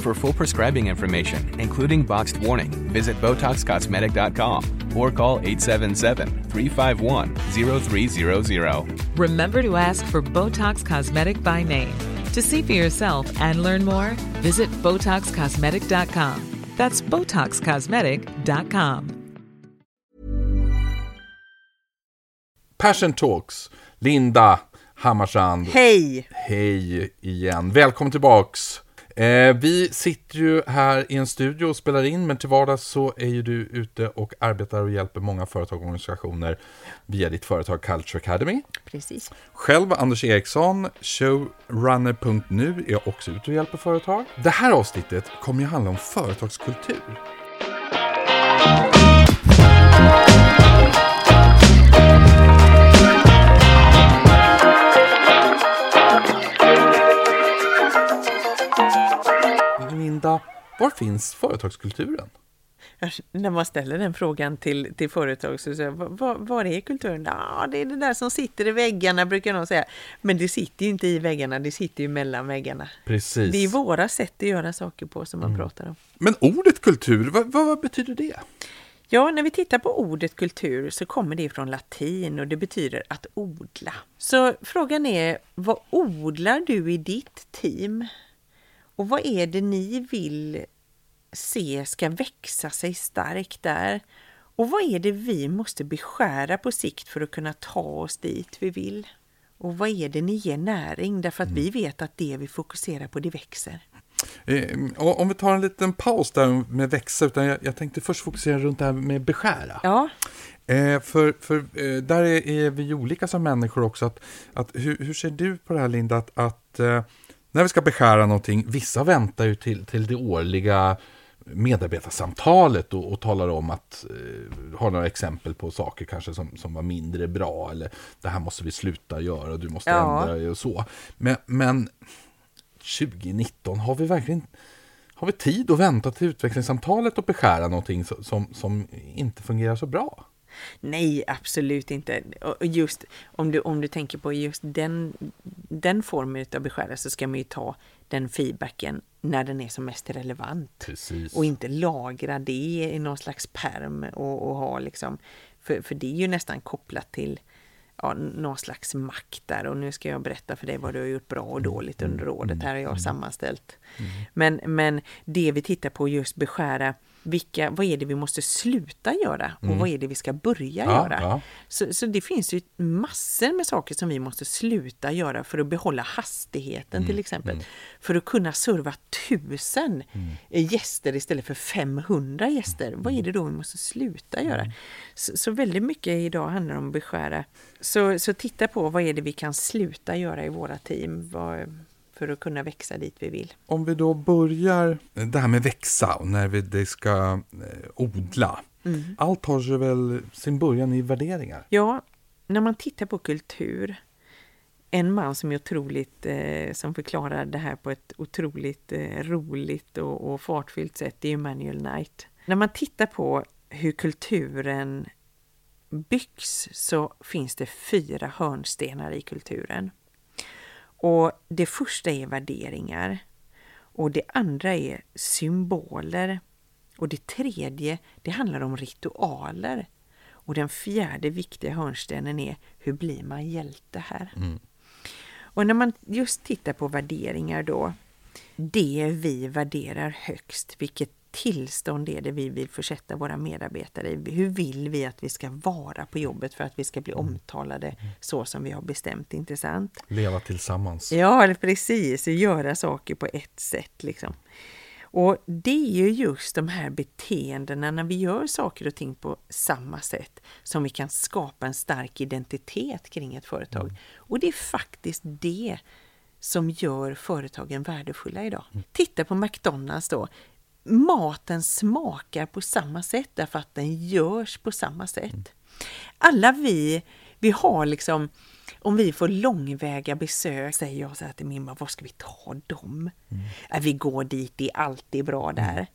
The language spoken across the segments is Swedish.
For full prescribing information, including boxed warning, visit BotoxCosmetic.com or call 877-351-0300. Remember to ask for Botox Cosmetic by name. To see for yourself and learn more, visit BotoxCosmetic.com. That's BotoxCosmetic.com. Passion Talks, Linda Hammarstrand. Hej! Hej igen. Välkommen tillbaks. Eh, vi sitter ju här i en studio och spelar in, men till vardags så är ju du ute och arbetar och hjälper många företag och organisationer via ditt företag Culture Academy. Precis. Själv, Anders Eriksson, showrunner.nu, är också ute och hjälper företag. Det här avsnittet kommer ju handla om företagskultur. Finns företagskulturen? När man ställer den frågan till, till företag så säger var, var är kulturen? Ja, det är det där som sitter i väggarna brukar någon säga. Men det sitter ju inte i väggarna, det sitter ju mellan väggarna. Precis. Det är våra sätt att göra saker på som man pratar om. Men ordet kultur, vad, vad betyder det? Ja, när vi tittar på ordet kultur så kommer det från latin och det betyder att odla. Så frågan är, vad odlar du i ditt team? Och vad är det ni vill se ska växa sig starkt där? Och vad är det vi måste beskära på sikt för att kunna ta oss dit vi vill? Och vad är det ni ger näring? Därför att vi vet att det vi fokuserar på, det växer. Eh, om vi tar en liten paus där med växa, utan jag, jag tänkte först fokusera runt det här med beskära. Ja, Eh, för för eh, där är, är vi olika som människor också. Att, att, hur, hur ser du på det här Linda? Att, att eh, när vi ska beskära någonting, vissa väntar ju till, till det årliga medarbetarsamtalet och, och talar om att eh, ha några exempel på saker kanske som, som var mindre bra eller det här måste vi sluta göra du måste Ja. ändra dig och så. Men, men 2019, har vi verkligen har vi tid att vänta till utvecklingssamtalet och beskära någonting som, som, inte fungerar så bra? Nej, absolut inte. Och just om du, om du tänker på just den, den formen av beskära så ska man ju ta den feedbacken när den är som mest relevant. Precis. Och inte lagra det i någon slags perm och, och ha liksom, för, för det är ju nästan kopplat till ja, någon slags makt där och nu ska jag berätta för dig vad du har gjort bra och dåligt under året. Här har jag sammanställt. Men, men det vi tittar på just beskära, vilka, vad är det vi måste sluta göra och vad är det vi ska börja Ja, göra? ja. Så, så det finns ju massor med saker som vi måste sluta göra för att behålla hastigheten till exempel. För att kunna serva tusen gäster istället för 500 gäster. Vad är det då vi måste sluta göra? Så, så väldigt mycket idag handlar om att beskära. Så, så titta på vad är det vi kan sluta göra i våra team vad, för att kunna växa dit vi vill. Om vi då börjar det här med växa och när vi det ska eh, odla. Allt har sig väl sin början i värderingar. Ja, när man tittar på kultur, en man som är otroligt, eh, som förklarar det här på ett otroligt eh, roligt och, och fartfyllt sätt, det är Emmanuel Knight. När man tittar på hur kulturen byggs så finns det fyra hörnstenar i kulturen. Och Det första är värderingar och det andra är symboler och det tredje det handlar om ritualer. Och den fjärde viktiga hörnstenen är hur blir man hjälte här? Mm. Och när man just tittar på värderingar då, det vi värderar högst, vilket tillstånd är det vi vill försätta våra medarbetare i? Hur vill vi att vi ska vara på jobbet för att vi ska bli mm. omtalade så som vi har bestämt, inte sant? Leva tillsammans. Ja, precis. Göra saker på ett sätt. Liksom. Och det är ju just de här beteendena när vi gör saker och ting på samma sätt som vi kan skapa en stark identitet kring ett företag. Mm. Och det är faktiskt det som gör företagen värdefulla idag. Mm. Titta på McDonalds då. Maten smakar på samma sätt därför att den görs på samma sätt. Mm. Alla vi, vi har liksom, om vi får långväga besök, säger jag så här till min mamma, var ska vi ta dem? Mm. Äh, vi går dit, det är alltid bra där. Mm.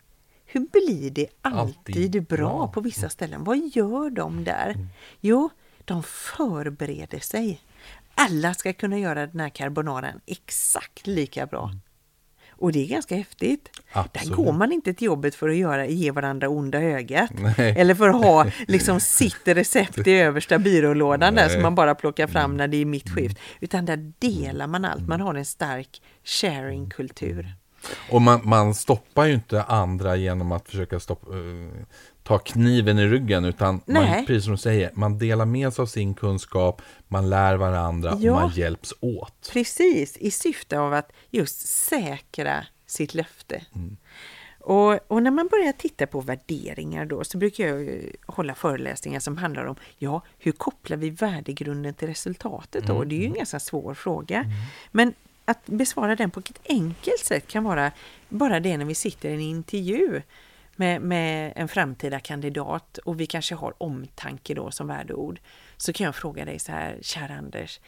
Hur blir det alltid, alltid bra, bra, på vissa ställen? Vad gör de där? Mm. Jo, de förbereder sig alla ska kunna göra den här carbonaran exakt lika bra. Mm. Och det är ganska häftigt. Absolut. Där går man inte till jobbet för att göra, ge varandra onda ögat. Nej. Eller för att ha liksom sitt recept i översta byrålådan Nej. där som man bara plockar fram mm. när det är mitt skift. Utan där delar man allt. Man har en stark sharing-kultur. Och man, man, stoppar ju inte andra genom att försöka stoppa, uh, ta kniven i ryggen utan man, precis som du säger, man delar med sig av sin kunskap, man lär varandra ja, och man hjälps åt. Precis, i syfte av att just säkra sitt löfte. Mm. Och, och, när man börjar titta på värderingar då så brukar jag hålla föreläsningar som handlar om ja, hur kopplar vi värdegrunden till resultatet då? Mm. Det är ju en mm. ganska svår fråga. Mm. Men att besvara den på ett enkelt sätt kan vara bara det när vi sitter i en intervju med, med en framtida kandidat och vi kanske har omtanke då som värdeord. Så kan jag fråga dig så här, kära Anders,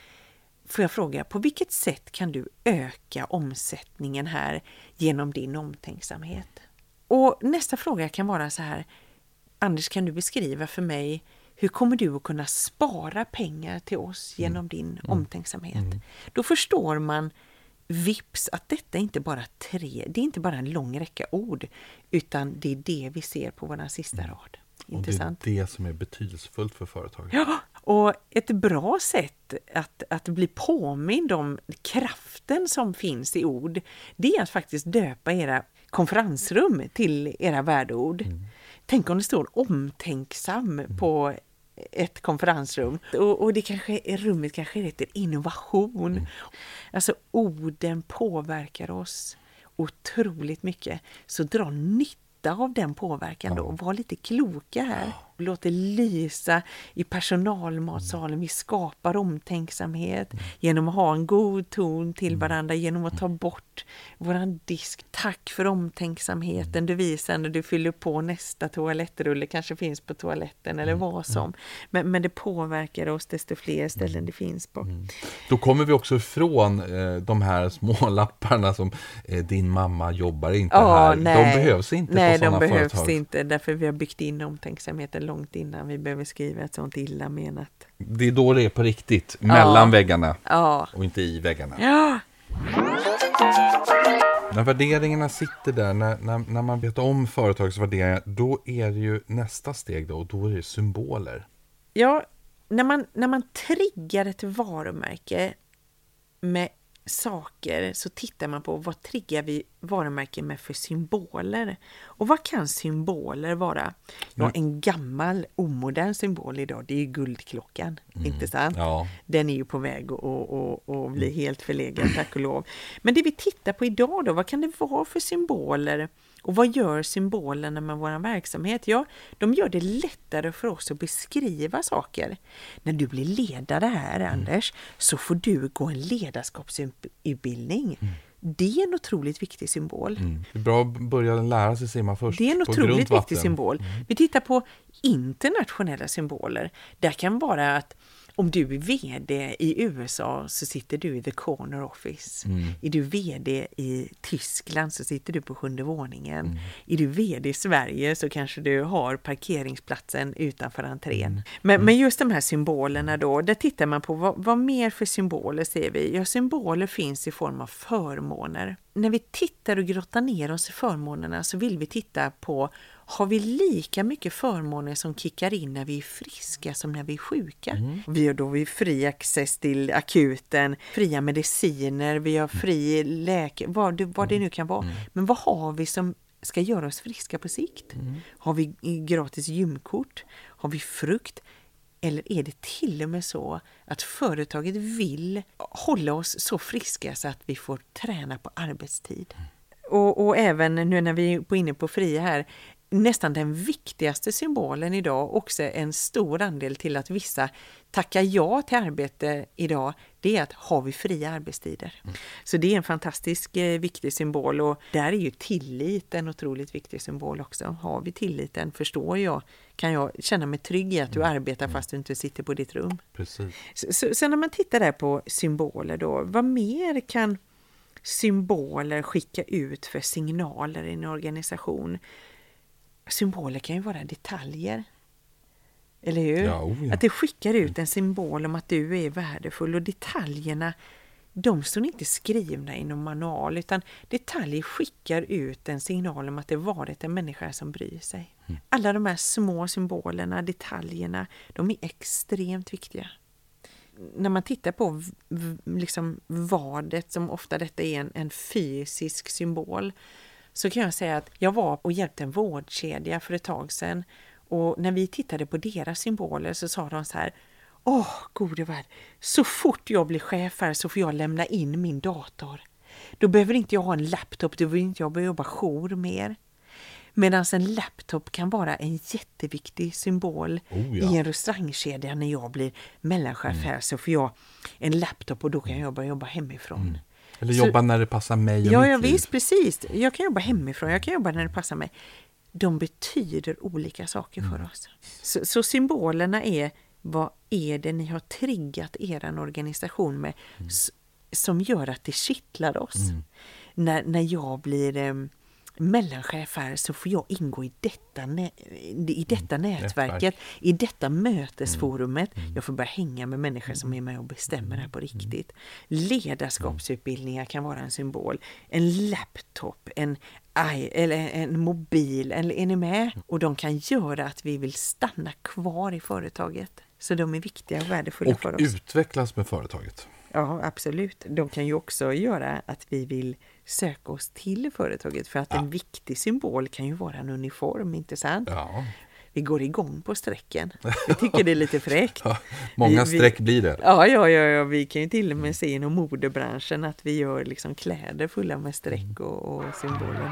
får jag fråga, på vilket sätt kan du öka omsättningen här genom din omtänksamhet? Och nästa fråga kan vara så här, Anders kan du beskriva för mig hur kommer du att kunna spara pengar till oss genom mm. din mm. omtänksamhet? Mm. Då förstår man vips att detta inte bara tre, det är inte bara en lång räcka ord, utan det är det vi ser på vår sista mm. rad. Intressant. Och det är det som är betydelsefullt för företaget. Ja, och ett bra sätt att, att bli påmind om kraften som finns i ord, det är att faktiskt döpa era konferensrum till era värdeord. Mm. Tänk om det står omtänksam mm. på ett konferensrum. Och, och det kanske, rummet kanske heter innovation. Mm. Alltså orden påverkar oss otroligt mycket. Så dra nytta av den påverkan då. Var lite kloka här. Låt det lysa i personalmatsalen. Vi skapar omtänksamhet genom att ha en god ton till mm. varandra, genom att ta bort våran disk. Tack för omtänksamheten du visar när du fyller på nästa toalettrulle, kanske finns på toaletten eller mm. vad som. Men, men det påverkar oss desto fler ställen mm. det finns på. Mm. Då kommer vi också ifrån eh, de här små lapparna som eh, din mamma jobbar inte ja, här. Nej. De behövs inte nej, på sådana företag. Nej, de behövs företag. inte därför vi har byggt in omtänksamheten långt innan vi behöver skriva ett sånt illa menat. Det är då det är på riktigt, mellan ja. väggarna ja. och inte i väggarna. Ja. När värderingarna sitter där, när, när, när man vet om företagets värderingar, då är det ju nästa steg då, och då är det symboler. Ja, när man, när man triggar ett varumärke med saker så tittar man på vad triggar vi varumärken med för symboler. Och vad kan symboler vara? Ja, mm. en gammal omodern symbol idag det är guldklockan, mm. inte sant? Ja. Den är ju på väg att bli helt förlegad, tack och lov. Men det vi tittar på idag då, vad kan det vara för symboler? Och vad gör symbolerna med vår verksamhet? Ja, de gör det lättare för oss att beskriva saker. När du blir ledare här, mm. Anders, så får du gå en ledarskapsutbildning. Mm. Det är en otroligt viktig symbol. Mm. Det är bra att börja lära sig simma först. Det är en otroligt viktig symbol. Mm. Vi tittar på internationella symboler. Det kan vara att om du är VD i USA så sitter du i the corner office. Mm. Är du VD i Tyskland så sitter du på sjunde våningen. Mm. Är du VD i Sverige så kanske du har parkeringsplatsen utanför entrén. Mm. Men, men just de här symbolerna då, där tittar man på vad, vad mer för symboler ser vi? Ja, symboler finns i form av förmåner. När vi tittar och grottar ner oss i förmånerna så vill vi titta på har vi lika mycket förmåner som kickar in när vi är friska som när vi är sjuka? Vi har då vi fri access till akuten, fria mediciner, vi har fri läke, vad det, vad det nu kan vara. Men vad har vi som ska göra oss friska på sikt? Har vi gratis gymkort? Har vi frukt? Eller är det till och med så att företaget vill hålla oss så friska så att vi får träna på arbetstid? Och, och även nu när vi är inne på fria här, nästan den viktigaste symbolen idag, också en stor andel till att vissa tackar ja till arbete idag, det är att har vi fria arbetstider. Så det är en fantastisk eh, viktig symbol och där är ju tillit en otroligt viktig symbol också. Har vi tilliten förstår jag, kan jag känna mig trygg i att du arbetar fast du inte sitter på ditt rum. Precis. Så, så, så när man tittar där på symboler då, vad mer kan symboler skicka ut för signaler i en organisation? Symboler kan ju vara detaljer. Eller hur? Ja, oh ja. Att det skickar ut en symbol om att du är värdefull och detaljerna de står inte skrivna i någon manual utan detaljer skickar ut en signal om att det varit en människa som bryr sig. Mm. Alla de här små symbolerna, detaljerna, de är extremt viktiga. När man tittar på liksom vadet, som ofta detta är en, en fysisk symbol, så kan jag säga att jag var och hjälpte en vårdkedja för ett tag sedan och när vi tittade på deras symboler så sa de så här Åh, gode värld, så fort jag blir chef här så får jag lämna in min dator. Då behöver inte jag ha en laptop, då behöver inte jag börja jobba jour mer. Medan en laptop kan vara en jätteviktig symbol Oh, ja. Mm. i en restaurangkedja när jag blir mellanchef här så får jag en laptop och då kan jag börja jobba hemifrån. Eller Så- jobba när det passar mig och Ja, mitt ja liv. visst, precis. Jag kan jobba hemifrån, jag kan jobba när det passar mig. De betyder olika saker för oss. Så, så symbolerna är, vad är det ni har triggat er organisation med s- som gör att det kittlar oss? När, när jag blir mellanchef här så får jag ingå i detta, i detta nätverket, Nätverk. i detta mötesforumet. Jag får börja hänga med människor som är med och bestämmer här på riktigt. Ledarskapsutbildningar kan vara en symbol. En laptop, en, i- eller en mobil, eller är ni med? Och de kan göra att vi vill stanna kvar i företaget. Så de är viktiga och värdefulla Och för oss. utvecklas med företaget. Ja, absolut. De kan ju också göra att vi vill söka oss till företaget för att en viktig symbol kan ju vara en uniform, inte sant? Ja. Vi går igång på strecken. Vi tycker det är lite fräckt. Ja, många Vi- vi- streck blir det. Ja, ja, ja, ja, vi kan ju till och med se inom modebranschen att vi gör liksom kläder fulla med streck och, och symboler.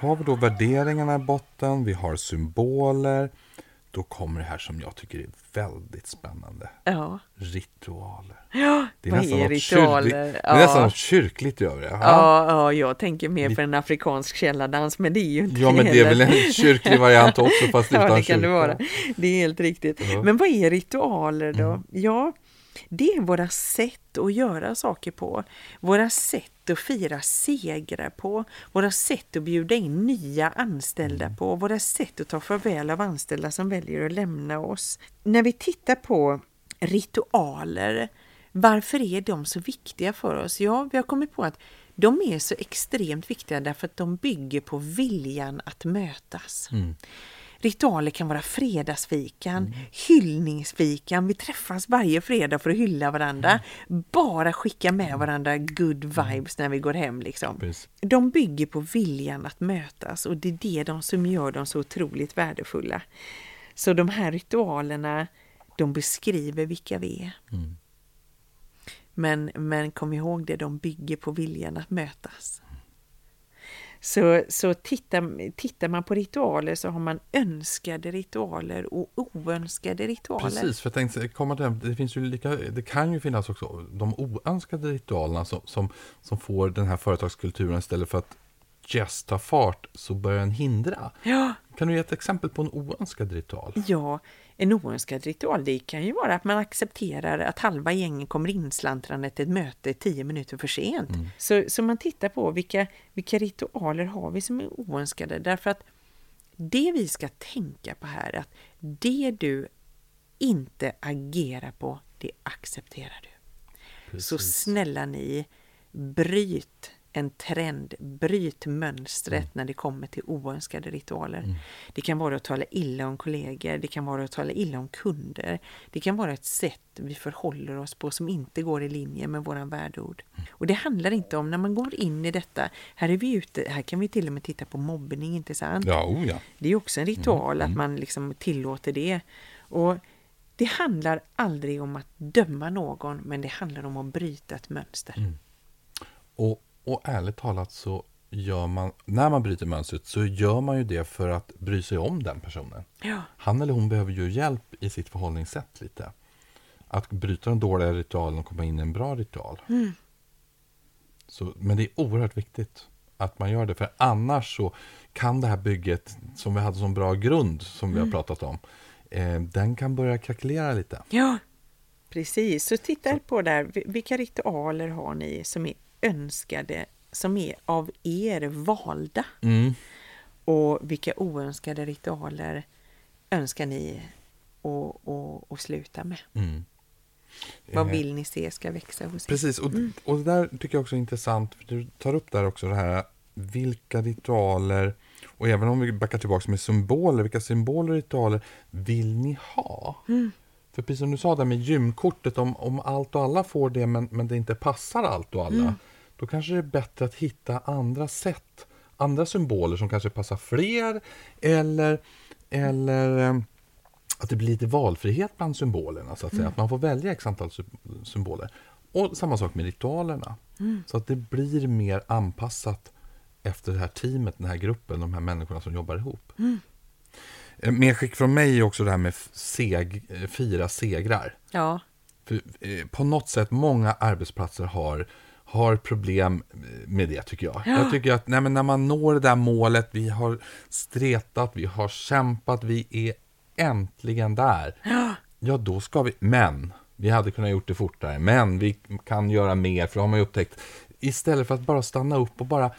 Har vi då värderingarna i botten, vi har symboler, då kommer det här som jag tycker är väldigt spännande. Ja, Ritualer. ja Det är, vad nästan är ritualer? kyrkligt, det är nästan något kyrkligt över det. Ja. Ja, ja, jag tänker mer på en afrikansk källardans, men det är ju inte ja, men det är väl en kyrklig variant också, fast utan Ja, det kan kyrka. det vara. Det är helt riktigt. Men vad är ritualer då? Mm. Ja, Det är våra sätt att göra saker på, våra sätt att fira segrar på, våra sätt att bjuda in nya anställda på, våra sätt att ta farväl av anställda som väljer att lämna oss. När vi tittar på ritualer, varför är de så viktiga för oss? Ja, vi har kommit på att de är så extremt viktiga därför att de bygger på viljan att mötas. Ritualer kan vara fredagsfikan, Mm. hyllningsfikan. Vi träffas varje fredag för att hylla varandra. Bara skicka med varandra good vibes när vi går hem. Liksom. Precis. De bygger på viljan att mötas och det är det de som gör dem så otroligt värdefulla. Så de här ritualerna, de beskriver vilka vi är. Mm. Men, men kom ihåg det, de bygger på viljan att mötas. Så, så tittar, tittar man på ritualer så har man önskade ritualer och oönskade ritualer. Precis, för jag tänkte komma till det, finns ju lika, det kan ju finnas också de oönskade ritualerna som, som, som får den här företagskulturen istället för att just ta fart så börjar den hindra. Ja, Kan du ge ett exempel på en oönskad ritual? ja, en oönskad ritual det kan ju vara att man accepterar att halva gängen kommer inslantrande till ett möte tio minuter för sent. Så, så man tittar på vilka, vilka ritualer har vi som är oönskade därför att det vi ska tänka på här är att det du inte agerar på, det accepterar du. Så snälla ni, bryt en trend, bryt mönstret när det kommer till oönskade ritualer. Det kan vara att tala illa om kollegor, det kan vara att tala illa om kunder. Det kan vara ett sätt vi förhåller oss på som inte går i linje med våran värdeord. Och det handlar inte om när man går in i detta, här är vi ute, här kan vi till och med titta på mobbning, inte sant? Ja, oh ja. Det är också en ritual att man liksom tillåter det. Och det handlar aldrig om att döma någon, men det handlar om att bryta ett mönster. Och, och ärligt talat så gör man, när man bryter mönstret så gör man ju det för att bry sig om den personen. Ja. Han eller hon behöver ju hjälp i sitt förhållningssätt lite. Att bryta den dåliga ritualen och komma in i en bra ritual. Så, men det är oerhört viktigt att man gör det, för annars så kan det här bygget som vi hade som bra grund, som vi har pratat om, eh, den kan börja krackelera lite. ja, precis. Så titta på där, vi- vilka ritualer har ni som är önskade, som är av er valda? Mm. Och vilka oönskade ritualer önskar ni att, sluta med? Mm. Vad Eh, vill ni se ska växa hos er? Precis, och, och det där tycker jag också är intressant. För du tar upp där också det här, vilka ritualer, och även om vi backar tillbaka med symboler, vilka symboler och ritualer vill ni ha? För precis som du sa där med gymkortet, om, om allt och alla får det men, men det inte passar allt och alla, då kanske det är bättre att hitta andra sätt, andra symboler som kanske passar fler, eller, eller eh, att det blir lite valfrihet bland symbolerna, så att säga. Att man får välja x antal sy- symboler. Och samma sak med ritualerna. Så att det blir mer anpassat efter det här teamet, den här gruppen, de här människorna som jobbar ihop. Eh, Medskick från mig är också det här med seg, eh, fira segrar. Ja, För, på något sätt, många arbetsplatser har, har problem med det tycker jag. Jag tycker att nej, när man når det där målet, vi har stretat, vi har kämpat, vi är äntligen där. Ja, då ska vi, men vi hade kunnat gjort det fortare, men vi kan göra mer, för då har man ju upptäckt. Istället för att bara stanna upp och bara,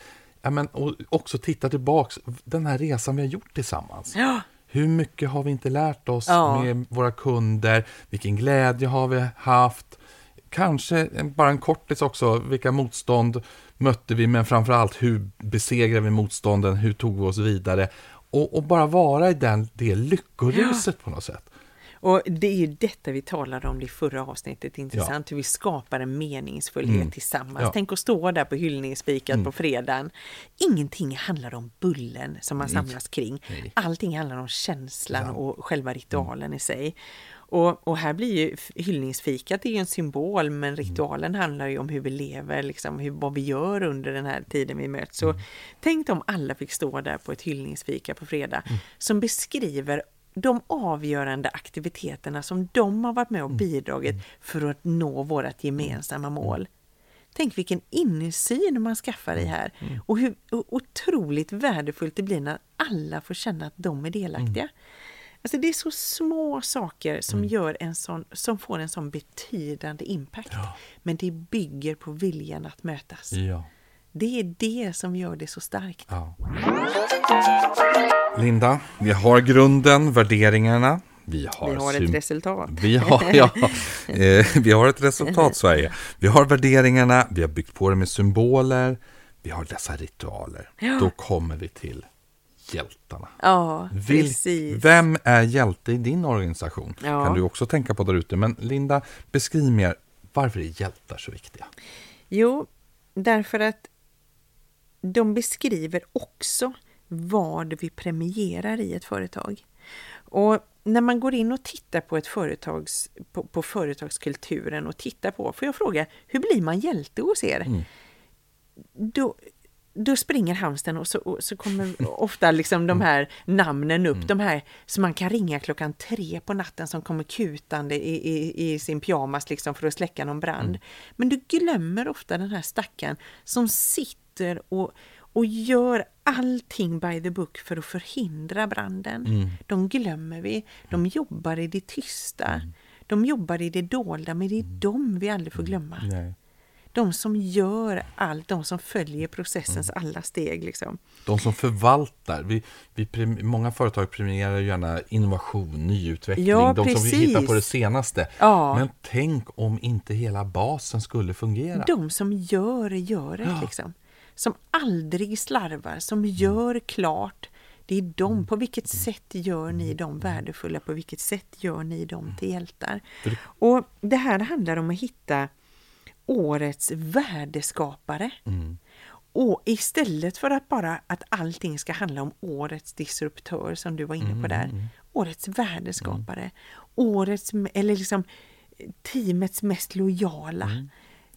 ja men och också titta tillbaks, den här resan vi har gjort tillsammans. Ja. Hur mycket har vi inte lärt oss Ja. med våra kunder? Vilken glädje har vi haft? Kanske bara en kortis också, vilka motstånd mötte vi, men framförallt hur besegrade vi motstånden, hur tog vi oss vidare? Och, och bara vara i den, det lyckoruset på något sätt. Och det är ju detta vi talade om i förra avsnittet, intressant, hur vi skapar en meningsfullhet tillsammans. Ja. Tänk att stå där på hyllningsspikat på fredagen. Ingenting handlar om bullen som man samlas kring. Nej. Allting handlar om känslan och själva ritualen i sig. Och, och här blir ju hyllningsfikat det är ju en symbol, men ritualen handlar ju om hur vi lever, liksom, hur, vad vi gör under den här tiden vi möts. Så tänk om alla fick stå där på ett hyllningsfika på fredag som beskriver de avgörande aktiviteterna som de har varit med och bidragit för att nå vårt gemensamma mål. Tänk vilken insyn man skaffar i här och hur otroligt värdefullt det blir när alla får känna att de är delaktiga. Alltså det är så små saker som, gör en sån, som får en sån betydande impact. Men det bygger på viljan att mötas. Ja. Det är det som gör det så starkt. Ja. Linda, vi har grunden, värderingarna. Vi har, Vi har ett resultat. Vi har, ja, eh, vi har ett resultat, Sverige. Vi har värderingarna, vi har byggt på det med symboler, vi har dessa ritualer. Då kommer vi till hjältarna. Ja, Vil- precis. Vem är hjälte i din organisation? Ja. Kan du också tänka på där ute. Men Linda, beskriv mer. Varför är hjältar så viktiga? Jo, därför att de beskriver också vad vi premierar i ett företag. Och när man går in och tittar på, ett företags, på, på företagskulturen och tittar på, får jag fråga, hur blir man hjälte hos er? Då, då springer hamsten och så, och så kommer ofta liksom de här namnen upp, de här som man kan ringa klockan tre på natten som kommer kutande i, i, i sin pyjamas liksom för att släcka någon brand. Men du glömmer ofta den här stackaren som sitter och, och gör allting by the book för att förhindra branden. De glömmer vi. De jobbar i det tysta. De jobbar i det dolda, men det är dem vi aldrig får glömma. Nej. De som gör allt, de som följer processens alla steg. Liksom. De som förvaltar. Vi, vi många företag premierar gärna innovation, nyutveckling. Ja, de som precis. hittar på det senaste. Ja. Men tänk om inte hela basen skulle fungera. De som gör göret, liksom. Som aldrig slarvar, som gör klart. Det är de. På vilket sätt gör ni dem värdefulla? På vilket sätt gör ni dem till hjältar? Och det här handlar om att hitta årets värdeskapare. Och istället för att bara att allting ska handla om årets disruptör som du var inne på där. Årets värdeskapare. Årets, eller liksom teamets mest lojala.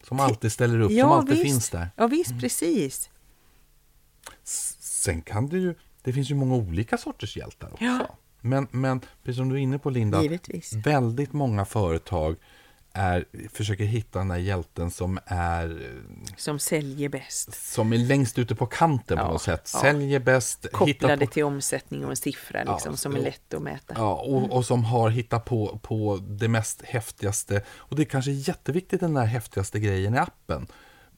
Som alltid ställer upp, som alltid visst. finns där. Ja visst, precis. Sen kan det ju, det finns ju många olika sorters hjältar också. Ja. Men, men precis som du är inne på Linda, Givetvis. väldigt många företag är, försöker hitta den där hjälten som är, Som säljer bäst. som är längst ute på kanten på Ja, något sätt. ja. Säljer bäst, Kopplade på, till omsättning och en siffra liksom, Ja, som är lätt att mäta. Ja, och, och som har hittat på, på det mest häftigaste. Och det är kanske jätteviktigt den där häftigaste grejen i appen.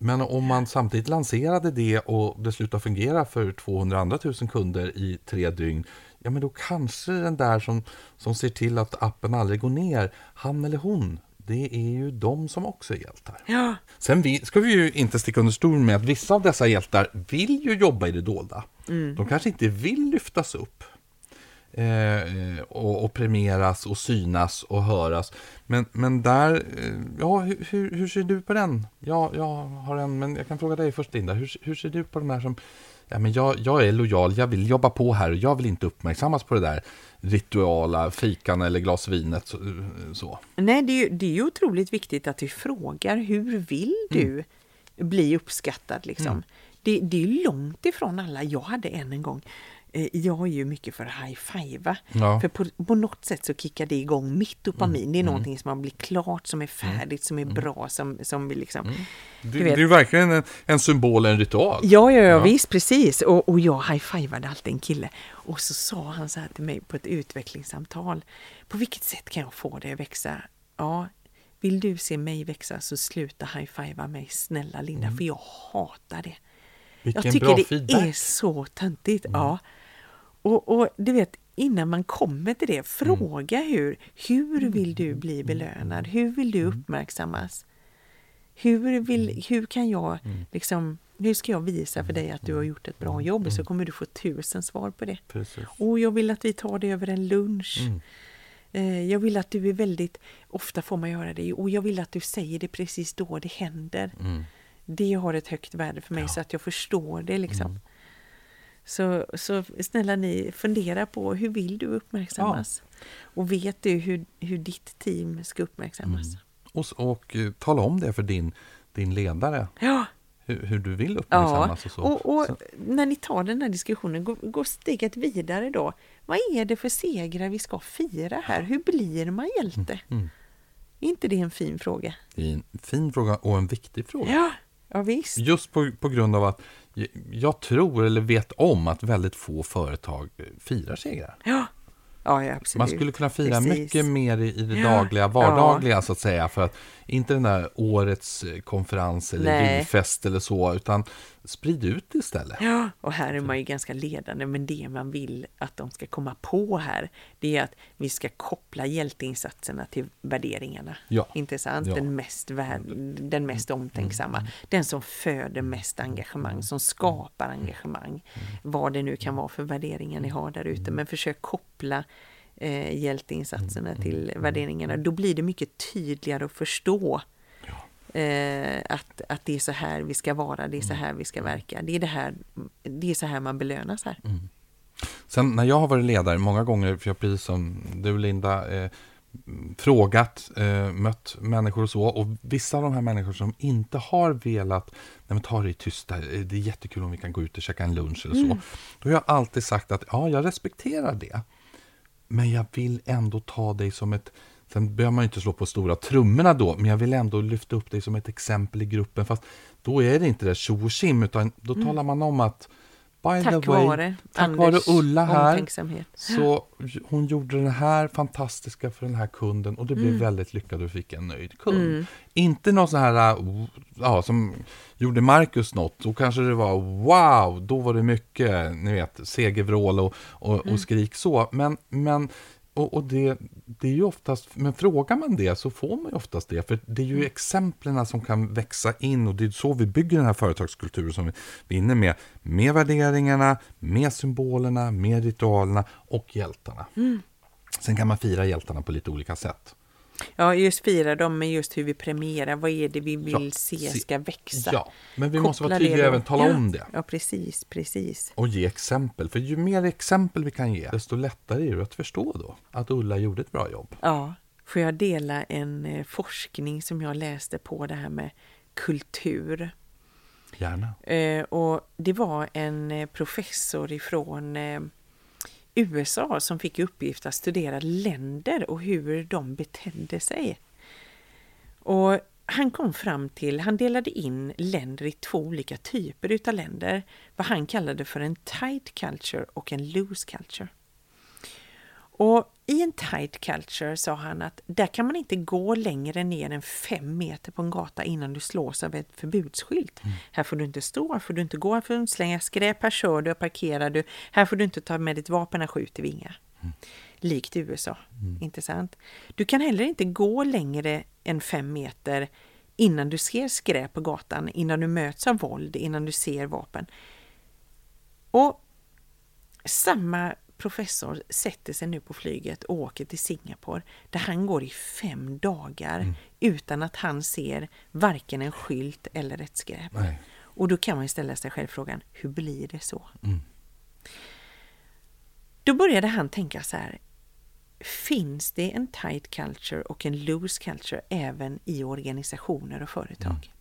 Men om man samtidigt lanserade det och det slutar fungera för 200 000 kunder i tre dygn. Ja, men då kanske den där som, som ser till att appen aldrig går ner, han eller hon, det är ju de som också är hjältar. Ja, Sen vi, ska vi ju inte sticka under stol med att vissa av dessa hjältar vill ju jobba i det dolda. De kanske inte vill lyftas upp eh, och, och premieras och synas och höras. Men, men där, eh, ja, hur, hur, hur ser du på den? Ja, jag har en, men jag kan fråga dig först Linda. Hur, hur ser du på de här som, ja men jag, jag är lojal, jag vill jobba på här och jag vill inte uppmärksammas på det där rituala fikan eller glas vinet. Så. Nej, det är, ju, det är ju otroligt viktigt att vi frågar hur vill du bli uppskattad? Liksom? Det, det är långt ifrån alla. Jag hade en en gång, jag är ju mycket för high-fiva. Ja. För på, på något sätt så kickar det igång mitt dopamin. Det är någonting som har blivit klart, som är färdigt, som är bra, som, som liksom... Det, Du det vet. är ju verkligen en, en symbol, en ritual. Ja, ja, ja, Ja. visst, precis. Och, och jag high-fivade alltid en kille. Och så sa han så här till mig på ett utvecklingssamtal. På vilket sätt kan jag få dig att växa? Ja, vill du se mig växa så sluta high-fiva mig, snälla Linda, för jag hatar det. Vilken jag tycker det feedback. är så töntigt. Ja. Och, och du vet, innan man kommer till det, fråga hur, hur vill du bli belönad? Hur vill du uppmärksammas? Hur, vill, hur kan jag liksom, hur ska jag visa för dig att du har gjort ett bra jobb? Så kommer du få tusen svar på det. Precis. Och jag vill att vi tar det över en lunch. Eh, Jag vill att du är väldigt, ofta får man göra det, och jag vill att du säger det precis då det händer. Det har ett högt värde för mig så att jag förstår det liksom. Så, så snälla ni, fundera på hur vill du uppmärksammas? Och vet du hur, hur ditt team ska uppmärksammas? Och, s- och eh, tala om det för din, din ledare. Ja, Hur, hur du vill ja. uppmärksammas och så. Och, och Så- när ni tar den här diskussionen, gå, gå steget vidare då. Vad är det för segrar vi ska fira här? Hur blir man hjälte? Mm. Är inte det en fin fråga? Det är en fin fråga och en viktig fråga. Ja, ja visst. Just på, på grund av att jag- tror eller vet om att väldigt få företag eh, firar segrar. Ja, Ja, ja, absolut. Man skulle kunna fira Precis. mycket mer i, i det Ja. dagliga, vardagliga så att säga. För att inte den där årets eh, konferens eller Nej. julfest eller så, utan sprid ut det istället. Ja, och här är man ju ganska ledande, men det man vill att de ska komma på här, det är att vi ska koppla hjälteinsatserna till värderingarna. Ja. Inte sant? Ja. Den, mest värd, den mest omtänksamma, den som föder mest engagemang, som skapar engagemang. Vad det nu kan vara för värderingar ni har där ute, men försök koppla eh, hjälteinsatserna till värderingarna. Då blir det mycket tydligare att förstå Eh, att, att det är så här vi ska vara, det är så här vi ska verka. Det är, det här, det är så här man belönas här. Sen när jag har varit ledare många gånger, för jag precis som du Linda, eh, frågat, eh, mött människor och så. Och vissa av de här människor som inte har velat, nej men ta det i tysta, eh, det är jättekul om vi kan gå ut och käka en lunch eller så. Då har jag alltid sagt att ja, jag respekterar det. Men jag vill ändå ta dig som ett Sen behöver man ju inte slå på stora trummorna då, men jag vill ändå lyfta upp dig som ett exempel i gruppen. Fast då är det inte det tjo och tjim, utan då talar man om att by Tack the way, vare tack Anders vare Ulla här, så hon gjorde det här fantastiska för den här kunden och det blev Mm. väldigt lyckat och fick en nöjd kund. Inte någon sån här, uh, ja, som gjorde Marcus något, då kanske det var wow, då var det mycket, ni vet, segervrål och, och, Mm. och skrik så. Men, men och, och det, det är ju oftast, men frågar man det så får man ju oftast det. För det är Mm. ju exemplen som kan växa in och det är så vi bygger den här företagskulturen som vi vi är inne med. Med värderingarna, med symbolerna, med ritualerna och hjältarna. Mm. Sen kan man fira hjältarna på lite olika sätt. Ja, just fira dem med just hur vi premierar. Vad är det vi vill Ja, se ska växa? Ja, men vi måste vara Koppla tydliga då. även tala ja. om det. Ja, precis, precis. Och ge exempel. För ju mer exempel vi kan ge, desto lättare är det att förstå då att Ulla gjorde ett bra jobb. Ja, får jag dela en eh, forskning som jag läste på det här med kultur? Gärna. Eh, och det var en eh, professor ifrån USA som fick i uppgift att studera länder och hur de betedde sig. Och han kom fram till, han delade in länder i två olika typer utav länder. Vad han kallade för en tight culture och en loose culture. Och i en tight culture sa han att där kan man inte gå längre ner än fem meter på en gata innan du slås av ett förbudsskylt. Här får du inte stå, här får du inte gå, här får du inte slänga skräp, här kör du och parkerar du, här får du inte ta med ditt vapen, här skjuter vi inga. Likt USA, inte sant? Du kan heller inte gå längre än fem meter innan du ser skräp på gatan, innan du möts av våld, innan du ser vapen. Och samma professor sätter sig nu på flyget och åker till Singapore där han går i fem dagar utan att han ser varken en skylt eller ett skräp. Nej. Och då kan man ju ställa sig själv frågan, hur blir det så? Mm. Då började han tänka så här, finns det en tight culture och en loose culture även i organisationer och företag?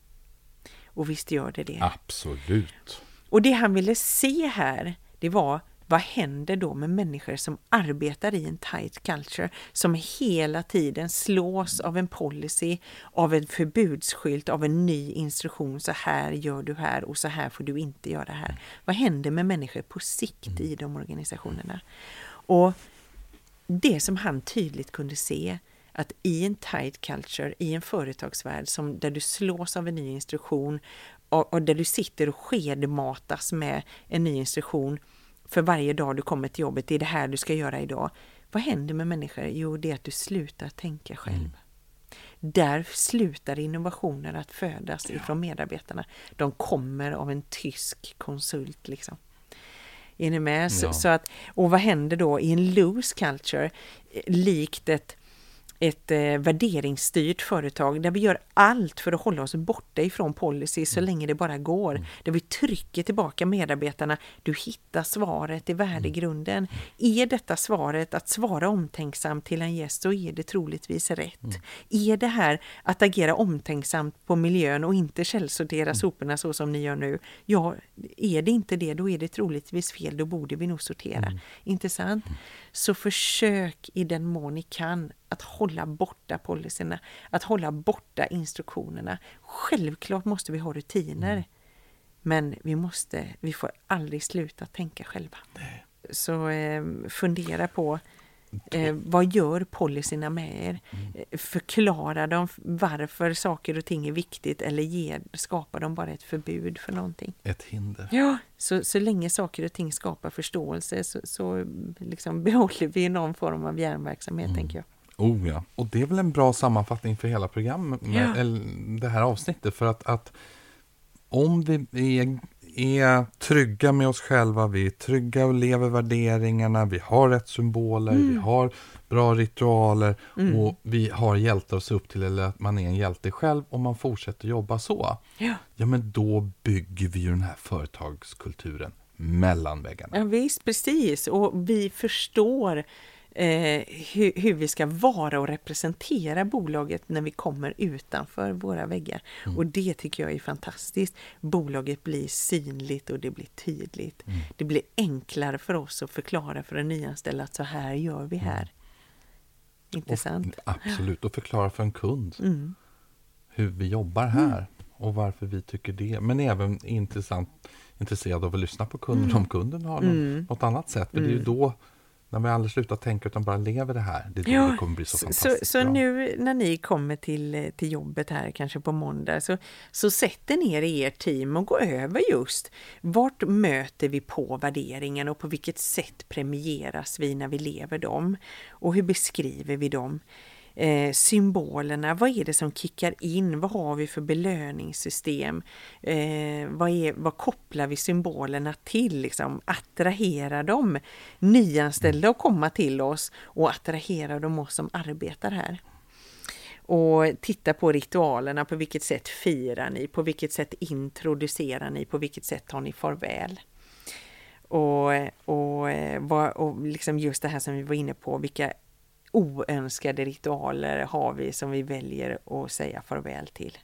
Och visst gör det det. Absolut. Och det han ville se här, det var vad händer då med människor som arbetar i en tight culture, som hela tiden slås av en policy, av en förbudsskylt, av en ny instruktion. Så här gör du här och så här får du inte göra här. Vad händer med människor på sikt i de organisationerna? Och det som han tydligt kunde se, att i en tight culture, i en företagsvärld som, där du slås av en ny instruktion och, och där du sitter och skedmatas med en ny instruktion för varje dag du kommer till jobbet, det är det här du ska göra idag. Vad händer med människor? Jo, det är att du slutar tänka själv. Där slutar innovationer att födas ifrån medarbetarna. De kommer av en tysk konsult liksom. Är ni med? Så, Ja. så att, och vad händer då i en loose culture? Eh, Likt ett, ett eh, värderingsstyrt företag där vi gör allt för att hålla oss borta ifrån policy så länge det bara går. Där vi trycker tillbaka medarbetarna. Du hittar svaret i värdegrunden. Är detta svaret att svara omtänksamt till en gäst så är det troligtvis rätt. Är det här att agera omtänksamt på miljön och inte källsortera soporna så som ni gör nu? Ja, är det inte det, då är det troligtvis fel. Då borde vi nog sortera. Inte sant? Så försök i den mån ni kan att hålla borta policyerna, att hålla borta instruktionerna. Självklart måste vi ha rutiner. Men vi måste, vi får aldrig sluta tänka själva. Så eh, fundera på Eh, vad gör policyerna med er? Mm. Eh, Förklara dem varför saker och ting är viktigt eller ger, skapar de bara ett förbud för någonting? Ett hinder. Ja, så, så länge saker och ting skapar förståelse så, så liksom behåller vi någon form av hjärnverksamhet, Mm. tänker jag. Oh ja, och det är väl en bra sammanfattning för hela programmet, Ja. eller det här avsnittet. För att, att om vi är, är trygga med oss själva, vi är trygga och lever värderingarna, vi har rätt symboler, vi har bra ritualer och vi har hjältar att se upp till, eller att man är en hjälte själv och man fortsätter jobba så. Ja. Ja, men då bygger vi ju den här företagskulturen mellan väggarna. Ja, visst, precis. Och vi förstår eh, hur, hur vi ska vara och representera bolaget när vi kommer utanför våra väggar. Och det tycker jag är fantastiskt. Bolaget blir synligt och det blir tydligt. Det blir enklare för oss att förklara för en nyanställd att så här gör vi här. Intressant. Och, absolut, och förklara för en kund Mm. hur vi jobbar här och varför vi tycker det. Men även intressant, intresserad av att lyssna på kunden Mm. om kunden har någon, något annat sätt. För det är ju då, när vi aldrig slutar tänka utan bara lever det här, det då det kommer bli så så, fantastiskt så bra. nu när ni kommer till, till jobbet här kanske på måndag så, så sätter ner i er team och går över just vart möter vi på värderingen och på vilket sätt premieras vi när vi lever dem och hur beskriver vi dem? Eh, symbolerna, vad är det som kickar in? Vad har vi för belöningssystem? Eh, vad, är, vad kopplar vi symbolerna till? Liksom, attrahera dem nyanställda att komma till oss och attrahera de oss som arbetar här. Och titta på ritualerna, på vilket sätt firar ni? På vilket sätt introducerar ni? På vilket sätt tar ni farväl? Och, och, eh, och liksom just det här som vi var inne på, vilka oönskade ritualer har vi som vi väljer att säga farväl till?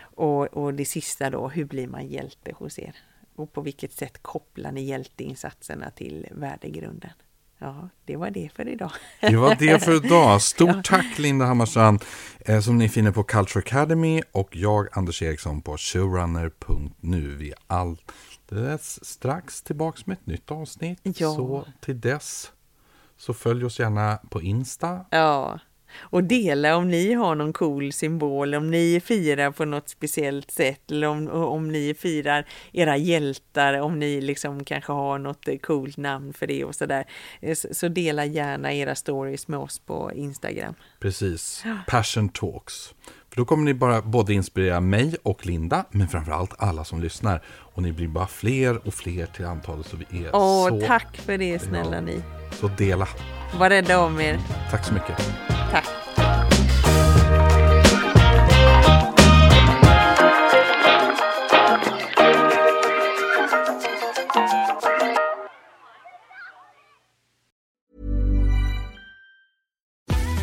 Och, och det sista då, hur blir man hjälte hos er? Och på vilket sätt kopplar ni hjälteinsatserna till värdegrunden? Ja, det var det för idag. Det var det för idag. Stort tack Linda Hammarstrand eh, som ni finner på Culture Academy och jag Anders Eriksson på showrunner.nu. Vi är alldeles strax tillbaks med ett nytt avsnitt. Ja. Så till dess så följ oss gärna på Insta. Ja, och dela om ni har någon cool symbol, om ni firar på något speciellt sätt eller om, om ni firar era hjältar, om ni liksom kanske har något coolt namn för det och sådär. Eh, Så så dela gärna era stories med oss på Instagram. Precis. Passion Talks. För då kommer ni bara både inspirera mig och Linda, men framförallt alla som lyssnar. Och ni blir bara fler och fler till antalet så vi är Åh, så... tack för det snälla ni. Så dela. Var rädda om er. Tack så mycket. Tack.